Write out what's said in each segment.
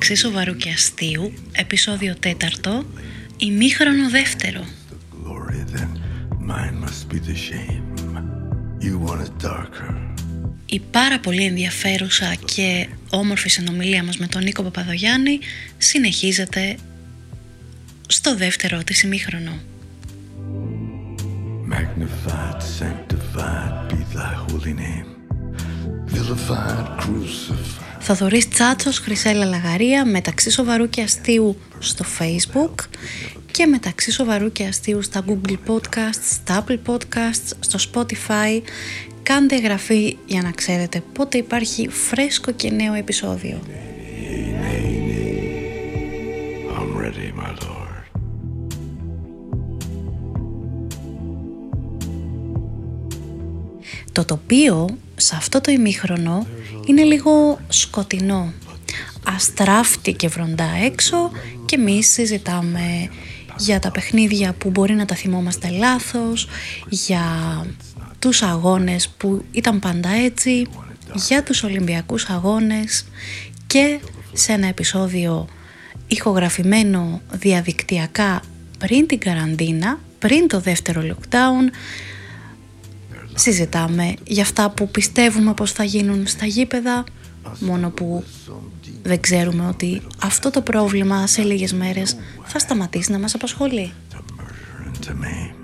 Μεταξύ σοβαρού και αστείου, επεισόδιο τέταρτο, ημίχρονο δεύτερο. The glory, then mine must be the shame. You want it darker. Η πάρα πολύ ενδιαφέρουσα και όμορφη συνομιλία μας με τον Νίκο Παπαδογιάννη συνεχίζεται στο δεύτερο της ημίχρονο. Magnified, sanctified be thy holy name. Vilified, crucified. Θοδωρής Τσάτσος, Χρυσέλα Λαγαρία, μεταξύ σοβαρού και αστείου στο Facebook και μεταξύ σοβαρού και αστείου στα Google Podcasts, στα Apple Podcasts, στο Spotify. Κάντε εγγραφή για να ξέρετε πότε υπάρχει φρέσκο και νέο επεισόδιο. I'm ready, my lord. Το τοπίο σε αυτό το ημίχρονο είναι λίγο σκοτεινό. Αστράφτη και βροντά έξω και εμείς συζητάμε για τα παιχνίδια που μπορεί να τα θυμόμαστε λάθος, για τους αγώνες που ήταν πάντα έτσι, για τους Ολυμπιακούς αγώνες και σε ένα επεισόδιο ηχογραφημένο διαδικτυακά πριν την καραντίνα, πριν το δεύτερο lockdown, συζητάμε για αυτά που πιστεύουμε πως θα γίνουν στα γήπεδα, μόνο που δεν ξέρουμε ότι αυτό το πρόβλημα σε λίγες μέρες θα σταματήσει να μας απασχολεί. To murder and to maim.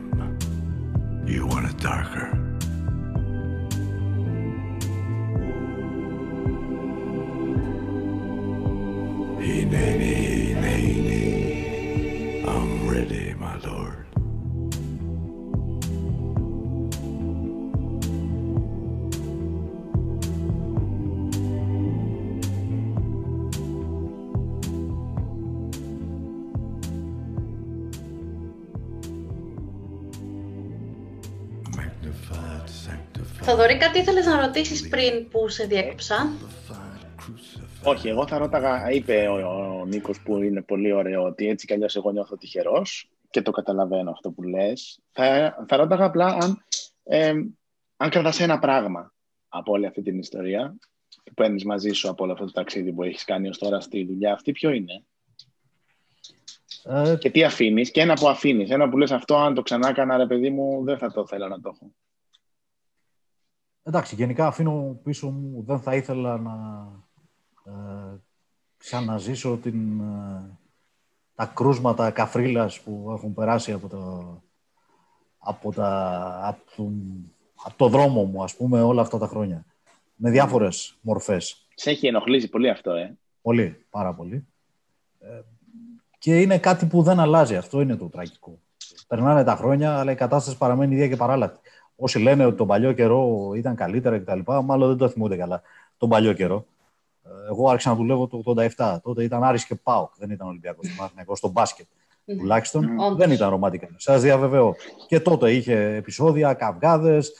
Θοδωρή, κάτι ήθελες να ρωτήσεις πριν που σε διέκοψα; crucified. Όχι, εγώ θα ρώταγα, είπε ο, ο Νίκος που είναι πολύ ωραίο, ότι έτσι κι αλλιώς εγώ νιώθω τυχερός και το καταλαβαίνω αυτό που λες. Θα, θα ρώταγα απλά αν, ε, αν κρατάς ένα πράγμα από όλη αυτή την ιστορία που παίρνεις μαζί σου από όλο αυτό το ταξίδι που έχεις κάνει ως τώρα στη δουλειά αυτή, ποιο είναι; Ε, και τι αφήνεις; Και ένα που αφήνεις, ένα που λες αυτό αν το ξανά έκανα ρε παιδί μου δεν θα το θέλω να το έχω. Εντάξει, γενικά αφήνω πίσω μου, δεν θα ήθελα να ε, ξαναζήσω την, ε, τα κρούσματα καφρίλας που έχουν περάσει από το, από, τα, από, τον- από το δρόμο μου, ας πούμε, όλα αυτά τα χρόνια. Με διάφορες μορφές. Σε έχει ενοχλήσει πολύ αυτό, ε; Πολύ, πάρα πολύ. Ε, και είναι κάτι που δεν αλλάζει. Αυτό είναι το τραγικό. Περνάνε τα χρόνια, αλλά η κατάσταση παραμένει ίδια και παράλληλα. Όσοι λένε ότι τον παλιό καιρό ήταν καλύτερα κτλ., μάλλον δεν το θυμούνται καλά τον παλιό καιρό. Ε, Εγώ άρχισα να δουλεύω το 87. Τότε ήταν Άρης και Πάοκ, δεν ήταν Ολυμπιακός Παναθηναϊκός στο μπάσκετ. Τουλάχιστον Όντως. δεν ήταν ρομαντικά. Σας διαβεβαιώ. Και τότε είχε επεισόδια, καυγάδες,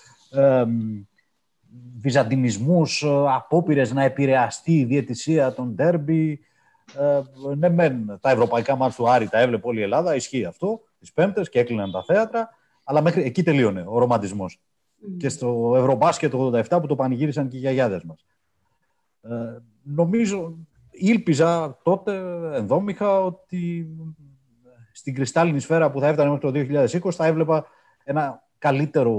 βυζαντινισμούς, απόπειρες να επηρεαστεί η διαιτησία των ντέρμπι. Ε, ναι, μεν τα ευρωπαϊκά μάτια του Άρη τα έβλεπε όλη η Ελλάδα, ισχύει αυτό, τις Πέμπτες και έκλειναν τα θέατρα. Αλλά μέχρι εκεί τελείωνε ο ρομαντισμός. Και στο Ευρωμπάσκετ το 87 που το πανηγύρισαν και οι γιαγιάδες μας. Ε, νομίζω, ήλπιζα τότε ενδόμηχα ότι στην κρυστάλλινη σφαίρα που θα έφτανε μέχρι το 2020 θα έβλεπα ένα καλύτερο,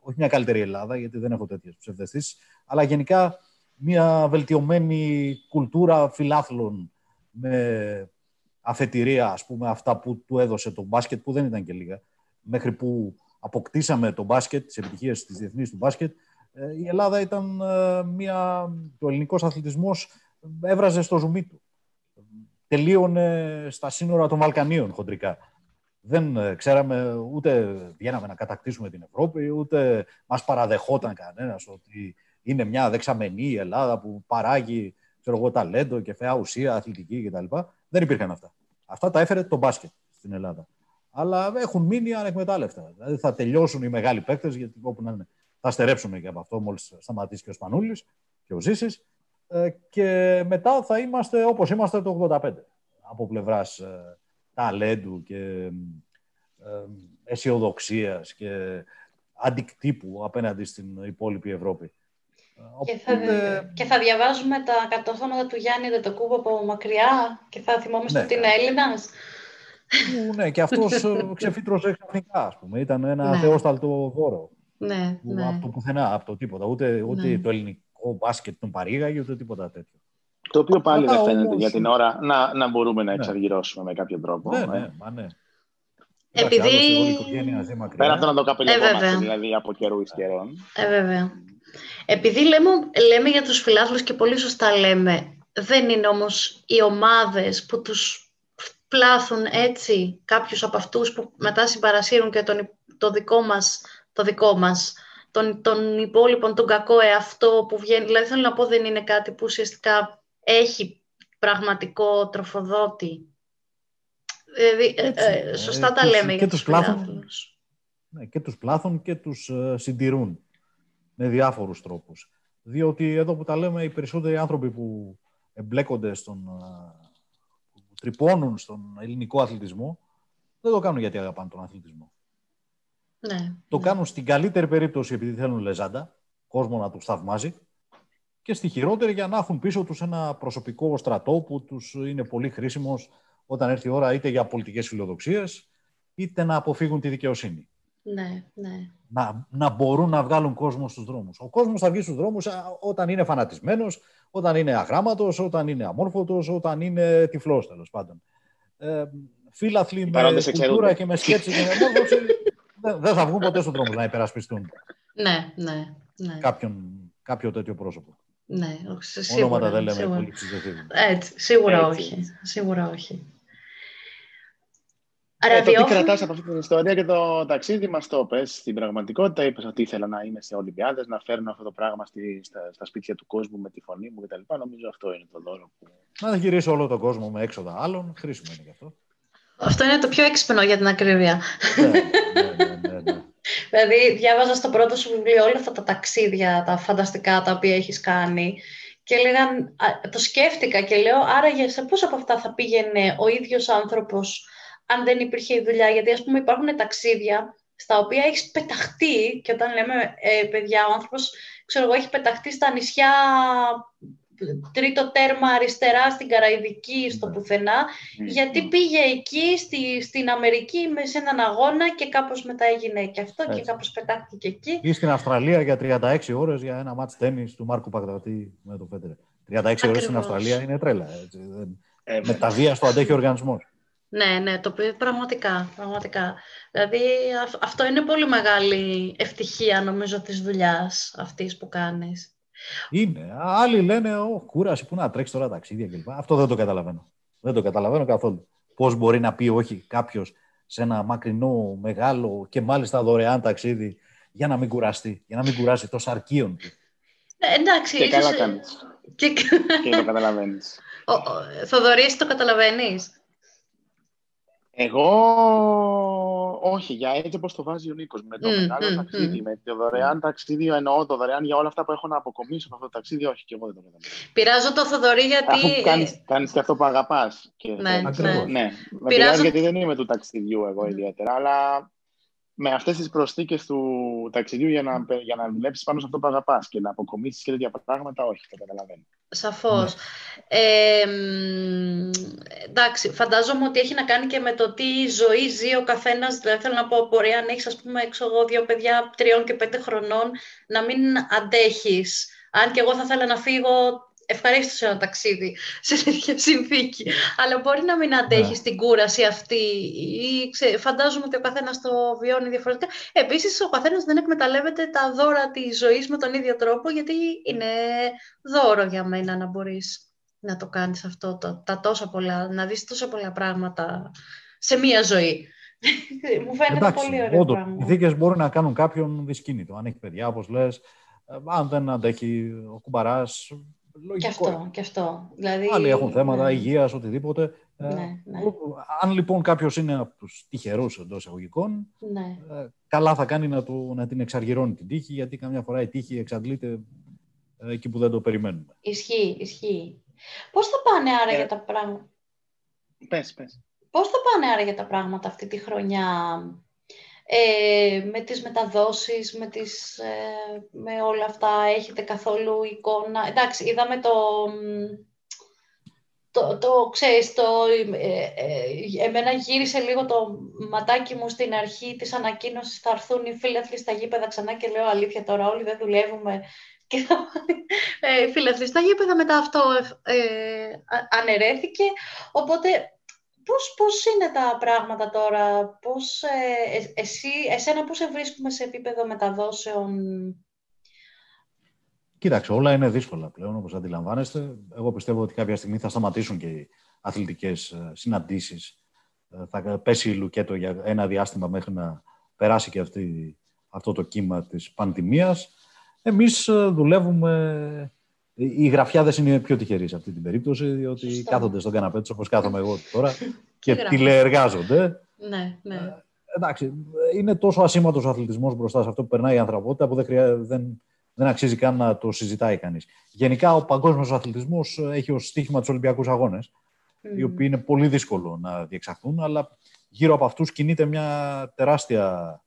όχι μια καλύτερη Ελλάδα, γιατί δεν έχω τέτοιες ψευδεστήσεις, αλλά γενικά μια βελτιωμένη κουλτούρα φιλάθλων με αφετηρία, ας πούμε, αυτά που του έδωσε το μπάσκετ, που δεν ήταν και λίγα, μέχρι που αποκτήσαμε το μπάσκετ, τις επιτυχίες της διεθνής του μπάσκετ, ε, η Ελλάδα ήταν ε, μια... Ο ελληνικός αθλητισμός έβραζε στο ζουμί του. Τελείωνε στα σύνορα των Βαλκανίων χοντρικά. Δεν ε, ξέραμε, ούτε βγαίναμε να κατακτήσουμε την Ευρώπη, ούτε μας παραδεχόταν κανένας ότι είναι μια δεξαμενή η Ελλάδα που παράγει ξέρω εγώ, ταλέντο και φαιά ουσία, αθλητική κτλ. Δεν υπήρχαν αυτά. Αυτά τα έφερε το μπάσκετ στην Ελλάδα. Αλλά έχουν μείνει ανεκμετάλλευτα. Δηλαδή θα τελειώσουν οι μεγάλοι παίκτες, γιατί όπου να είναι, θα στερέψουμε και από αυτό μόλις σταματήσει και ο Σπανούλης και ο Ζήσης. Ε, και μετά θα είμαστε όπως είμαστε το 85. Από πλευράς ε, ταλέντου και ε, αισιοδοξίας και αντικτύπου απέναντι στην υπόλοιπη Ευρώπη. Και θα, και θα διαβάζουμε τα κατόρθωματα του Γιάννη Δετοκούμπο από μακριά και θα θυμόμαστε ναι. ότι είναι Έλληνας. Ναι, και αυτός ε, ξεφύτρωσε ξαφνικά, ας πούμε. Ήταν ένα ναι. θεόσταλτο δώρο. Ναι, ναι. Από το πουθενά, από το τίποτα. Ούτε, ούτε ναι. το ελληνικό μπάσκετ τον παρήγαγε, ούτε τίποτα τέτοιο. Το οποίο πάλι δεν φαίνεται όμως... για την ώρα να, να μπορούμε να ναι. εξαργυρώσουμε με κάποιο τρόπο. Ναι, ναι, μα ναι. Επειδή... Πέρα από το να το καπελευόμαστε, ε, δηλαδή από καιρούς εις καιρών. Ε, βέβαια. Επειδή λέμε, λέμε για τους φιλάθλους και πολύ σωστά λέμε, δεν είναι όμως οι ομάδες που τους πλάθουν έτσι κάποιους από αυτούς που μετά συμπαρασύρουν και τον, το δικό μας, το δικό μας τον, τον υπόλοιπον, τον κακό εαυτό που βγαίνει. Δηλαδή θέλω να πω δεν είναι κάτι που ουσιαστικά έχει πραγματικό τροφοδότη. Δηλαδή, ε, ε, σωστά τα λέμε και για τους πλάθουν, ναι, και τους πλάθουν και τους ε, συντηρούν με διάφορους τρόπους. Διότι εδώ που τα λέμε οι περισσότεροι άνθρωποι που εμπλέκονται στον, που τρυπώνουν στον ελληνικό αθλητισμό δεν το κάνουν γιατί αγαπάνε τον αθλητισμό. Ναι, το ναι. κάνουν στην καλύτερη περίπτωση επειδή θέλουν λεζάντα, κόσμο να τους θαυμάζει και στη χειρότερη για να έχουν πίσω τους ένα προσωπικό στρατό που τους είναι πολύ χρήσιμος όταν έρθει η ώρα είτε για πολιτικές φιλοδοξίες είτε να αποφύγουν τη δικαιοσύνη. Ναι, ναι. Να, να μπορούν να βγάλουν κόσμο στους δρόμους. Ο κόσμος θα βγει στους δρόμους όταν είναι φανατισμένος, όταν είναι αγράμματος, όταν είναι αμόρφωτος, όταν είναι τυφλός τέλος πάντων. Ε, φίλαθλοι με κουλτούρα και με σκέψη και με μόρφωση δεν θα βγουν ποτέ στον δρόμο να υπερασπιστούν ναι, ναι, ναι. Κάποιον, κάποιο τέτοιο πρόσωπο. Ναι, σίγουρα. Ονόματα δεν λέμε σίγουρα. πολύ Έτσι, σίγουρα Έτσι. όχι. Σίγουρα όχι. Ε, το τι κρατάς από αυτή την ιστορία και το ταξίδι μας το πες στην πραγματικότητα. Είπες ότι ήθελα να είμαι σε Ολυμπιάδες, να φέρνω αυτό το πράγμα στη, στα, στα, σπίτια του κόσμου με τη φωνή μου κτλ. Νομίζω αυτό είναι το δώρο που... Να γυρίσω όλο τον κόσμο με έξοδα άλλων, χρήσιμο είναι γι' αυτό. Αυτό είναι το πιο έξυπνο για την ακρίβεια. ναι, ναι, ναι, ναι. δηλαδή, διάβαζα στο πρώτο σου βιβλίο όλα αυτά τα ταξίδια, τα φανταστικά τα οποία έχεις κάνει και λέγαν, το σκέφτηκα και λέω, άραγε σε πώς από αυτά θα πήγαινε ο ίδιος άνθρωπος αν δεν υπήρχε η δουλειά. Γιατί, ας πούμε, υπάρχουν ταξίδια στα οποία έχεις πεταχτεί και όταν λέμε ε, παιδιά, ο άνθρωπος, ξέρω εγώ, έχει πεταχτεί στα νησιά τρίτο τέρμα αριστερά στην Καραϊδική, στο ναι. πουθενά, γιατί πήγε εκεί στη, στην Αμερική σε έναν αγώνα και κάπως μετά έγινε και αυτό Έτσι. και κάπως πετάχτηκε εκεί. Ή στην Αυστραλία για 36 ώρες για ένα μάτς τέννις του Μάρκου Παγδατή με το Φέντερ. 36 ώρες στην Αυστραλία είναι τρέλα. Έτσι. Ε, με τα βία στο αντέχει ο οργανισμός. Ναι, ναι, το οποίο πραγματικά, πραγματικά. Δηλαδή αυτό είναι πολύ μεγάλη ευτυχία νομίζω της δουλειάς αυτής που κάνεις. Είναι. Άλλοι λένε, Ω, κούραση, πού να τρέξεις τώρα ταξίδια κλπ. Αυτό δεν το καταλαβαίνω. Δεν το καταλαβαίνω καθόλου. Πώς μπορεί να πει όχι κάποιος σε ένα μακρινό, μεγάλο και μάλιστα δωρεάν ταξίδι για να μην κουραστεί, για να μην κουράσει το σαρκίον του. Ε, εντάξει. Και καλά κάνεις. Και... και το καταλαβαίνεις. Θοδωρής, το καταλαβαίνεις; Εγώ όχι, για έτσι όπως το βάζει ο Νίκος. Με το mm, μεγάλο mm, ταξίδι, mm. με το δωρεάν ταξίδι, εννοώ το δωρεάν για όλα αυτά που έχω να αποκομίσω από αυτό το ταξίδι, όχι και εγώ δεν το καταλαβαίνω. Πειράζω το Θοδωρή γιατί. Αφού κάνεις κάνεις και αυτό που αγαπάς. Ναι, ναι. ναι. Με πειράζει γιατί δεν είμαι του ταξιδιού εγώ ιδιαίτερα, αλλά με αυτές τις προσθήκες του ταξιδιού για να, για να δουλέψεις πάνω σε αυτό που αγαπάς και να αποκομίσεις και τέτοια πράγματα, όχι, το καταλαβαίνω. Σαφώς. Ναι. Ε, εντάξει, φαντάζομαι ότι έχει να κάνει και με το τι ζωή ζει ο καθένας. Δηλαδή, θέλω να πω, μπορεί αν έχεις, ας πούμε, έξω εγώ δύο παιδιά τριών και πέντε χρονών, να μην αντέχεις. Αν και εγώ θα ήθελα να φύγω ευχαρίστως ένα ταξίδι σε τέτοια συνθήκη. Αλλά μπορεί να μην αντέχει yeah. την κούραση αυτή. Ή, ξέ, φαντάζομαι ότι ο καθένας το βιώνει διαφορετικά. Επίσης, ο καθένας δεν εκμεταλλεύεται τα δώρα της ζωής με τον ίδιο τρόπο, γιατί είναι δώρο για μένα να μπορείς να το κάνεις αυτό, το, τα τόσα πολλά, να δεις τόσα πολλά πράγματα σε μία ζωή. Μου φαίνεται Εντάξει, πολύ ωραίο όντως, πράγμα. Οι δίκες μπορούν να κάνουν κάποιον δυσκίνητο. Αν έχει παιδιά, όπως λες, ε, αν δεν αντέχει ο κουμπαράς, Λογικό. Και αυτό, και αυτό. Δηλαδή, Άλλοι έχουν θέματα ναι. υγείας, οτιδήποτε. Ε, ναι, ναι. Αν λοιπόν κάποιος είναι από τους τυχερούς εντός εισαγωγικών, ναι. ε, καλά θα κάνει να, του, να την εξαργυρώνει την τύχη, γιατί καμιά φορά η τύχη εξαντλείται ε, εκεί που δεν το περιμένουμε. Ισχύει, ισχύει. Πώς θα πάνε άρα για τα πράγματα. Πες, πες. Πώς θα πάνε άρα για τα πράγματα αυτή τη χρονιά ε, με τις μεταδόσεις, με, τις, ε, με όλα αυτά, έχετε καθόλου εικόνα. Εντάξει, είδαμε το, το, το ξέρεις, το, ε, ε, εμένα γύρισε λίγο το ματάκι μου στην αρχή της ανακοίνωσης θα έρθουν οι φίλαθλοι στα γήπεδα ξανά και λέω αλήθεια τώρα όλοι δεν δουλεύουμε και θα ε, φίλαθλοι στα γήπεδα μετά αυτό ε, αναιρέθηκε οπότε πώς, πώς είναι τα πράγματα τώρα πώς, ε, εσύ, εσένα πώς σε βρίσκουμε σε επίπεδο μεταδόσεων; Κοίταξε, όλα είναι δύσκολα πλέον, όπως αντιλαμβάνεστε. Εγώ πιστεύω ότι κάποια στιγμή θα σταματήσουν και οι αθλητικές ε, συναντήσεις. Ε, θα πέσει η Λουκέτο για ένα διάστημα μέχρι να περάσει και αυτή, αυτό το κύμα της πανδημίας. Εμείς ε, δουλεύουμε... Οι γραφιάδες είναι πιο τυχεροί σε αυτή την περίπτωση, διότι Σωστό. κάθονται στον καναπέ τους όπως κάθομαι εγώ τώρα και τηλεεργάζονται. Ναι, ναι. εντάξει, είναι τόσο ασήμαντος ο αθλητισμός μπροστά σε αυτό που περνάει η ανθρωπότητα που δεν, δεν δεν αξίζει καν να το συζητάει κανείς. Γενικά, ο παγκόσμιος αθλητισμός ε, έχει ως στίχημα τους Ολυμπιακούς Αγώνες, οι οποίοι είναι πολύ δύσκολο να διεξαχθούν, αλλά γύρω από αυτούς κινείται μια τεράστια,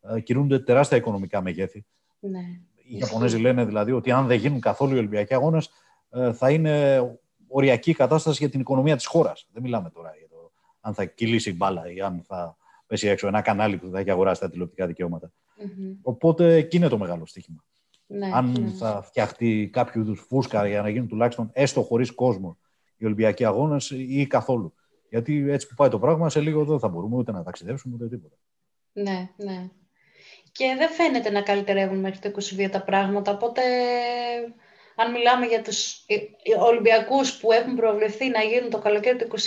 ε, κινούνται τεράστια οικονομικά μεγέθη. Ναι. Οι Ιαπωνέζοι λένε δηλαδή ότι αν δεν γίνουν καθόλου οι Ολυμπιακοί Αγώνες, ε, θα είναι οριακή κατάσταση για την οικονομία της χώρας. Δεν μιλάμε τώρα για το αν θα κυλήσει η μπάλα ή αν θα πέσει έξω ένα κανάλι που θα έχει αγοράσει τα τηλεοπτικά δικαιώματα. Mm-hmm. Οπότε εκεί είναι το μεγάλο στοίχημα. Ναι, αν ναι. θα φτιαχτεί κάποιο είδους φούσκα για να γίνουν τουλάχιστον έστω χωρίς κόσμο οι Ολυμπιακοί αγώνες ή καθόλου. Γιατί έτσι που πάει το πράγμα, σε λίγο δεν θα μπορούμε ούτε να ταξιδέψουμε ούτε τίποτα. Ναι, ναι. Και δεν φαίνεται να καλυτερεύουν μέχρι το 22 τα πράγματα. Οπότε, αν μιλάμε για τους Ολυμπιακούς που έχουν προβλεφθεί να γίνουν το καλοκαίρι του 21,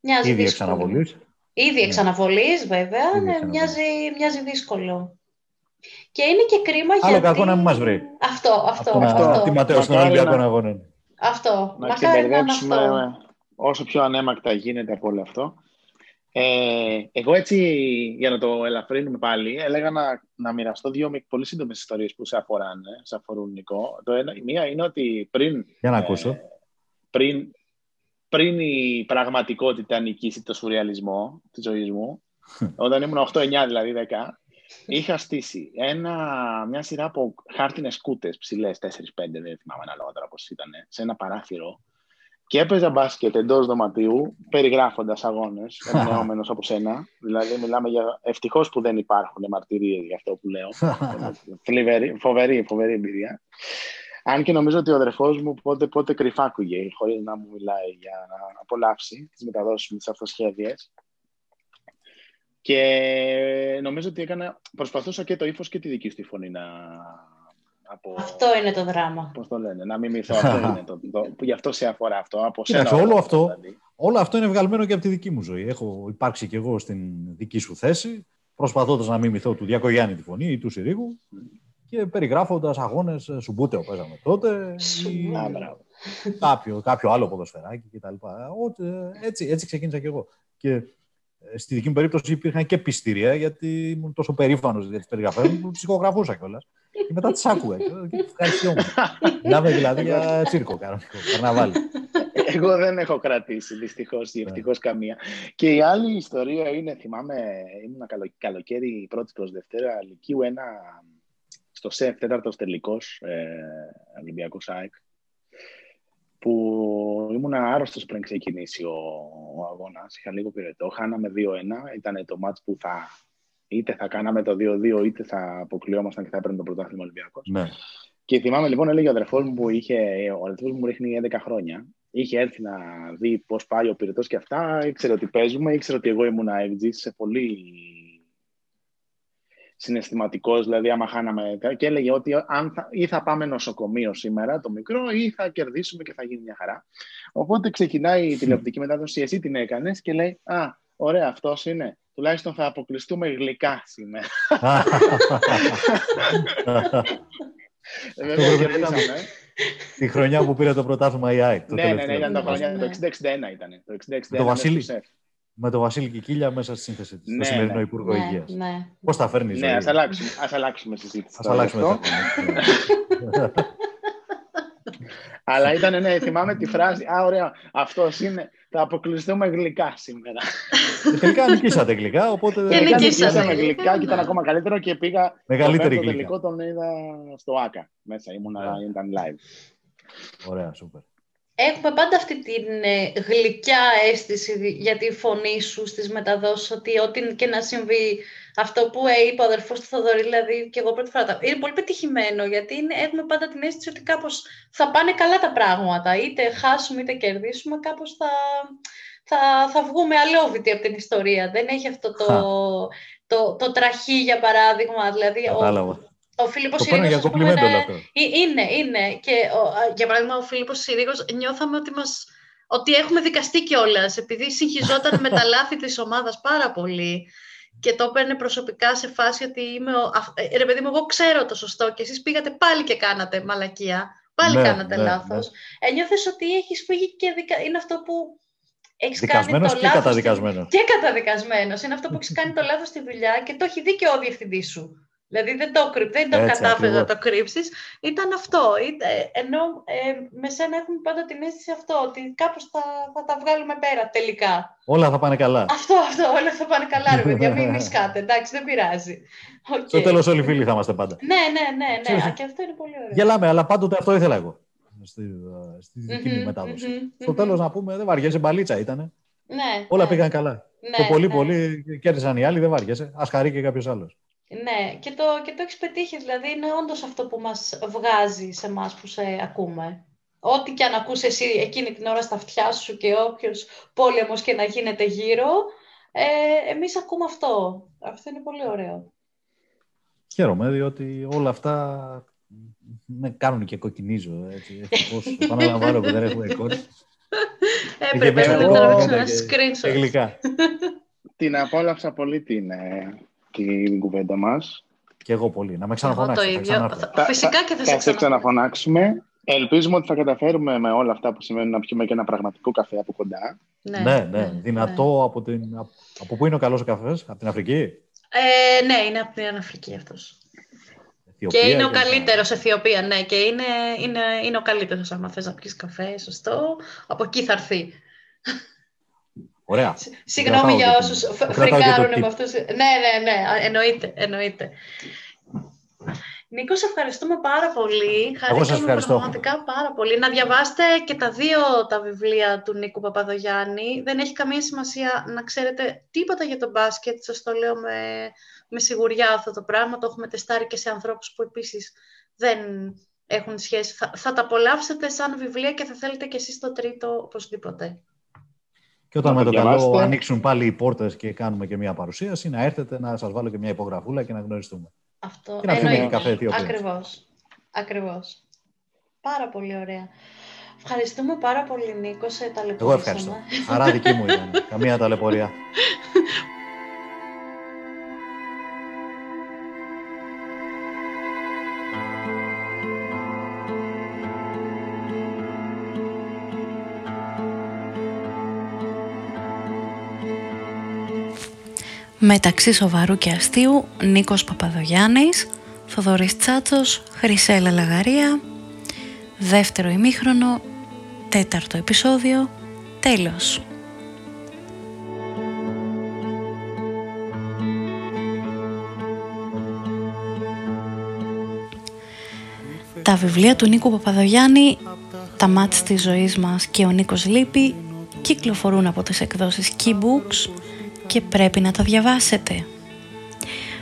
μοιάζει Ήδη δύσκολο. εξαναβολής. Ήδη Ναι. εξαναβολής, βέβαια. Ήδη ναι, εξαναβολής. μοιάζει, μοιάζει δύσκολο. Και είναι και κρίμα Άλλο γιατί... κακό να μην μας βρει. Αυτό, αυτό, Αυτό, αυτό. να, τη ματέωση των Μακάρι Ολυμπιακών να- Αγώνων. αυτό. να Μακάρι να είναι ξεμπερδέψουμε αυτό. όσο πιο ανέμακτα γίνεται από όλο αυτό. Ε, εγώ έτσι, για να το ελαφρύνουμε πάλι, έλεγα να, να μοιραστώ δύο μη- πολύ σύντομες ιστορίες που σε αφοράνε, σε αφορούν Νικό. Το ένα, η μία είναι ότι πριν, Για να ε, ακούσω. πριν, πριν η πραγματικότητα νικήσει το σουρεαλισμό της ζωής μου, όταν ήμουν 8-9 δηλαδή 10, είχα στήσει ένα, μια σειρά από χάρτινες σκούτες ψηλές, 4-5, δεν θυμάμαι ανάλογα τώρα πώς ήταν, σε ένα παράθυρο και έπαιζα μπάσκετ εντός δωματίου, περιγράφοντας αγώνες, εμπνεώμενο από σένα. Δηλαδή, μιλάμε για. Ευτυχώς που δεν υπάρχουν μαρτυρίες για αυτό που λέω. Θλιβερή, φοβερή, φοβερή εμπειρία. Αν και νομίζω ότι ο αδερφός μου πότε, πότε κρυφά άκουγε, χωρίς να μου μιλάει για να απολαύσει τις μεταδόσεις μου, τις αυτοσχέδιες. Και νομίζω ότι έκανα, προσπαθούσα και το ύφος και τη δική σου τη φωνή να. Από, Αυτό είναι το δράμα. Πώς το λένε, να μιμηθώ. αυτό είναι το, το, που γι' αυτό σε αφορά αυτό. Από Κοίταξε, σένα, όλο αυτό- δηλαδή. Όλο αυτό είναι βγαλμένο και από τη δική μου ζωή. Έχω υπάρξει κι εγώ στην δική σου θέση, προσπαθώντας να μιμηθώ του Διακογιάννη τη φωνή ή του Συρίγου και περιγράφοντας αγώνες Σουμπούτεο παίζαμε τότε. ή Α, μπράβο. κάποιο, κάποιο άλλο ποδοσφαιράκι κτλ. Ό,τι- Έτσι, έτσι ξεκίνησα κι εγώ. Και ε, στη δική μου περίπτωση υπήρχαν και πιστήρια, γιατί ήμουν τόσο περήφανος για τις περιγραφές μου που τις ηχογραφούσα κιόλας. Και μετά τις άκουγα. Και ευχαριστιόμουν. Μιλάμε δηλαδή για τσίρκο κανονικό, καρναβάλι. Εγώ δεν έχω κρατήσει δυστυχώς ή ευτυχώ καμία. Και η άλλη ιστορία είναι, θυμάμαι, ήμουν καλο, καλοκαίρι πρώτη προς Δευτέρα Λυκείου, ένα στο ΣΕΦ τέταρτος τελικός ε, Ολυμπιακός ΑΕΚ, που ήμουν άρρωστος πριν ξεκινήσει ο, ο αγώνας. Είχα λίγο πυρετό. Χάναμε 2-1. Ήταν το μάτς που θα είτε θα κάναμε το 2-2, είτε θα αποκλειόμασταν και θα έπαιρνε το πρωτάθλημα Ολυμπιακός. Ναι. Και θυμάμαι λοιπόν, έλεγε ο αδερφός μου που είχε, ο αδερφός μου ρίχνει 11 χρόνια. Είχε έρθει να δει πώς πάει ο πυρετός και αυτά. Ήξερε ότι παίζουμε, ήξερε ότι εγώ ήμουν FG σε πολύ συναισθηματικός, δηλαδή άμα χάναμε. Και έλεγε ότι αν θα, ή θα πάμε νοσοκομείο σήμερα το μικρό, ή θα κερδίσουμε και θα γίνει μια χαρά. Οπότε ξεκινάει η τηλεοπτική μετάδοση, εσύ την έκανες και λέει Α, ωραία, αυτός είναι. Τουλάχιστον θα αποκλειστούμε γλυκά σήμερα. Βέβαια, πρέπει να κερδίσαμε. Τη χρονιά που πήρε το πρωτάθλημα η ΑΕΚ. το Ναι, ναι, ναι, τελευταίο. ήταν τα Ναι, χρόνια. ναι. Το 60-61 ήταν. Το 60-61 το Βασίλη. μέσα στο ΣΕΦ. Με τον Βασίλη Κικίλια μέσα στη σύνθεση της. Ναι, το σημερινό ναι. Υπουργό ναι, Υγείας. ναι. Πώς θα φέρνει η ζωή. Ναι, ας αλλάξουμε, ας αλλάξουμε συζήτηση. Ας τώρα γι' αλλάξουμε αυτό. τα πράγματα. Αλλά ήταν, ναι, θυμάμαι τη φράση. Α, ωραία. Αυτός είναι. Θα αποκλειστούμε γλυκά σήμερα. Και τελικά νικήσατε γλυκά, οπότε. Και Τελικά νικήσαμε. νικήσαμε γλυκά και ήταν ακόμα καλύτερο και πήγα. Μεγαλύτερη το γλύκα. τελικό τον είδα στο ΆΚΑ. Μέσα ήμουνα, ήταν live. Ωραία, σούπερ. Έχουμε πάντα αυτή την ε, γλυκιά αίσθηση για τη φωνή σου στις μεταδόσεις, ότι ό,τι και να συμβεί, αυτό που ε, είπε ο αδερφός του Θοδωρή, δηλαδή και εγώ πρώτη φορά, τα- είναι πολύ πετυχημένο, γιατί είναι, έχουμε πάντα την αίσθηση ότι κάπως θα πάνε καλά τα πράγματα, είτε χάσουμε είτε κερδίσουμε, κάπως θα, θα, θα βγούμε αλόβητοι από την ιστορία. Δεν έχει αυτό το, Χα. το, το, τραχή, για παράδειγμα, δηλαδή ο, Κατάλαβα. Ο Φίλιππος Το παίρνω για Συρίγος, ας πούμε, κομπλιμέντο είναι- όλο αυτό. ε, Είναι, είναι. Και ο, α, για παράδειγμα, ο Φίλιππος Συρίγος νιώθαμε ότι, μας, ότι έχουμε δικαστεί κιόλας, επειδή συγχυζόταν με τα λάθη της ομάδας πάρα πολύ και το έπαιρνε προσωπικά σε φάση ότι είμαι ο, αυ- ε, ρε παιδί μου, εγώ ξέρω το σωστό και εσείς πήγατε πάλι και κάνατε μαλακία, πάλι Ναι, κάνατε ναι, λάθος. Ένιωθες ότι έχεις φύγει και δικα... είναι αυτό που έχεις κάνει Δικασμένος το και λάθος. στη- καταδικασμένος. Και καταδικασμένος. Είναι αυτό που έχεις κάνει το λάθος στη δουλειά και το έχει δει και ο διευθυντής σου. Δηλαδή δεν το, κρυ- δεν το Έτσι, κατάφερε να ακριβώς. το κρύψεις. Ήταν αυτό. Είτε- ενώ ε, με σένα έχουμε πάντα την αίσθηση αυτό, ότι κάπως θα, θα τα βγάλουμε πέρα τελικά. Όλα θα πάνε καλά. Αυτό, αυτό, όλα θα πάνε καλά ρε παιδιά, μη μου σκάτε, εντάξει, δεν πειράζει. Οκ. Στο τέλος, όλοι φίλοι θα είμαστε πάντα. Ναι, ναι, ναι, ναι, Ξέρεις, Α, και αυτό είναι πολύ ωραίο. Γελάμε, αλλά πάντοτε αυτό ήθελα εγώ. Στη, στη δική μου Μμμ, μετάδοση. μμμ, Στο μμμ. τέλος, να πούμε, δεν βαριέσαι, μπαλίτσα ήταν. Ναι, Όλα ναι, πήγαν καλά. ναι, το πολύ, ναι. πολύ κέρδισαν οι άλλοι, δεν βαριέσαι. Α χαρεί και κάποιος άλλος. Ναι, και το, και το έχεις πετύχει, δηλαδή είναι όντως αυτό που μας βγάζει σε εμάς που σε ακούμε. Ό,τι και αν ακούς εσύ εκείνη την ώρα στα αυτιά σου και όποιος πόλεμος και να γίνεται γύρω, ε, εμείς ακούμε αυτό. Αυτό είναι πολύ ωραίο. Χαίρομαι, διότι όλα αυτά με κάνουν και κοκκινίζω. Έτσι. Ευτυχώς επαναλαμβάνω που δεν έχουμε εικόνα. Έπρεπε μέσα να εγώ τραβήξω ένα και- Και screenshot. γλυκά. Την απόλαυσα πολύ την, ε, την κουβέντα μας. Και εγώ πολύ. Να με Εγώ ξαναφωνάξω. το θα ίδιο. ξανάρθω. Θα- Φυσικά και θα σε θα σε ξαναφωνάξω. ξαναφωνάξουμε. Ελπίζουμε ότι θα καταφέρουμε με όλα αυτά που σημαίνουν να πιούμε και ένα πραγματικό καφέ από κοντά. Ναι, ναι, δυνατό από την. Από πού είναι ο καλός ο καφές, από την Αφρική; Ε, ναι, είναι από την Αφρική αυτός. Αιθιοπία Και είναι ο κλπ. καλύτερος Αιθιοπία, ναι. Και είναι, είναι, είναι ο καλύτερος άμα θες να πιεις καφέ, σωστό. Από εκεί θα έρθει. Ωραία. Συγγνώμη κρατάω για και όσους το- φ- το κρατάω και το φρικάρουν tip. με αυτούς. Ναι, ναι, ναι, α, εννοείται, εννοείται. Νίκος, σε ευχαριστούμε πάρα πολύ. Χαρήκαμε ευχαριστώ. πραγματικά πάρα πολύ. Να διαβάσετε και τα δύο τα βιβλία του Νίκου Παπαδογιάννη. Δεν έχει καμία σημασία να ξέρετε τίποτα για το μπάσκετ. Σας το λέω με, με σιγουριά αυτό το πράγμα. Το έχουμε τεστάρει και σε ανθρώπους που επίσης δεν έχουν σχέση. Θα, θα τα απολαύσετε σαν βιβλία και θα θέλετε και εσείς το τρίτο οπωσδήποτε. Και όταν Να με το το καλό διαβάσετε. ανοίξουν πάλι οι πόρτες και κάνουμε και μια παρουσίαση, να έρθετε να σας βάλω και μια υπογραφούλα και να γνωριστούμε. Αυτό Και να πιούμε εννοείται. και καφέ Αιθιοπίας. Ακριβώς. Ακριβώς. Πάρα πολύ ωραία. Ευχαριστούμε πάρα πολύ, Νίκο. Σε ταλαιπωρήσαμε. Εγώ ευχαριστώ. Χαρά δική μου ήταν. Καμία ταλαιπωρία. Μεταξύ σοβαρού και αστείου, Νίκος Παπαδογιάννης, Θοδωρής Τσάτσος, Χρυσέλα Λαγαρία, δεύτερο ημίχρονο, τέταρτο επεισόδιο, τέλος. Τα βιβλία του Νίκου Παπαδογιάννη, τα μάτς της ζωής μας και ο Νίκος Λύπη κυκλοφορούν από τις εκδόσεις Keybooks και πρέπει να τα διαβάσετε.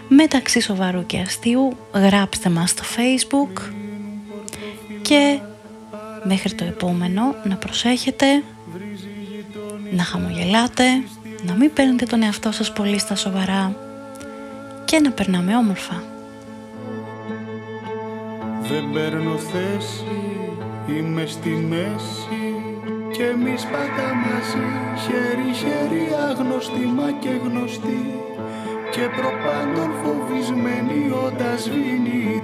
Μεταξύ σοβαρού και αστείου γράψτε μας στο facebook και μέχρι το επόμενο να προσέχετε, να χαμογελάτε, να μην παίρνετε τον εαυτό σας πολύ στα σοβαρά και να περνάμε όμορφα. Δεν παίρνω θέση, είμαι στη μέση και εμείς πάντα μαζί Χέρι-χέρι άγνωστοι μα και γνωστοί. Και προπάντων φοβισμένοι όταν σβήνει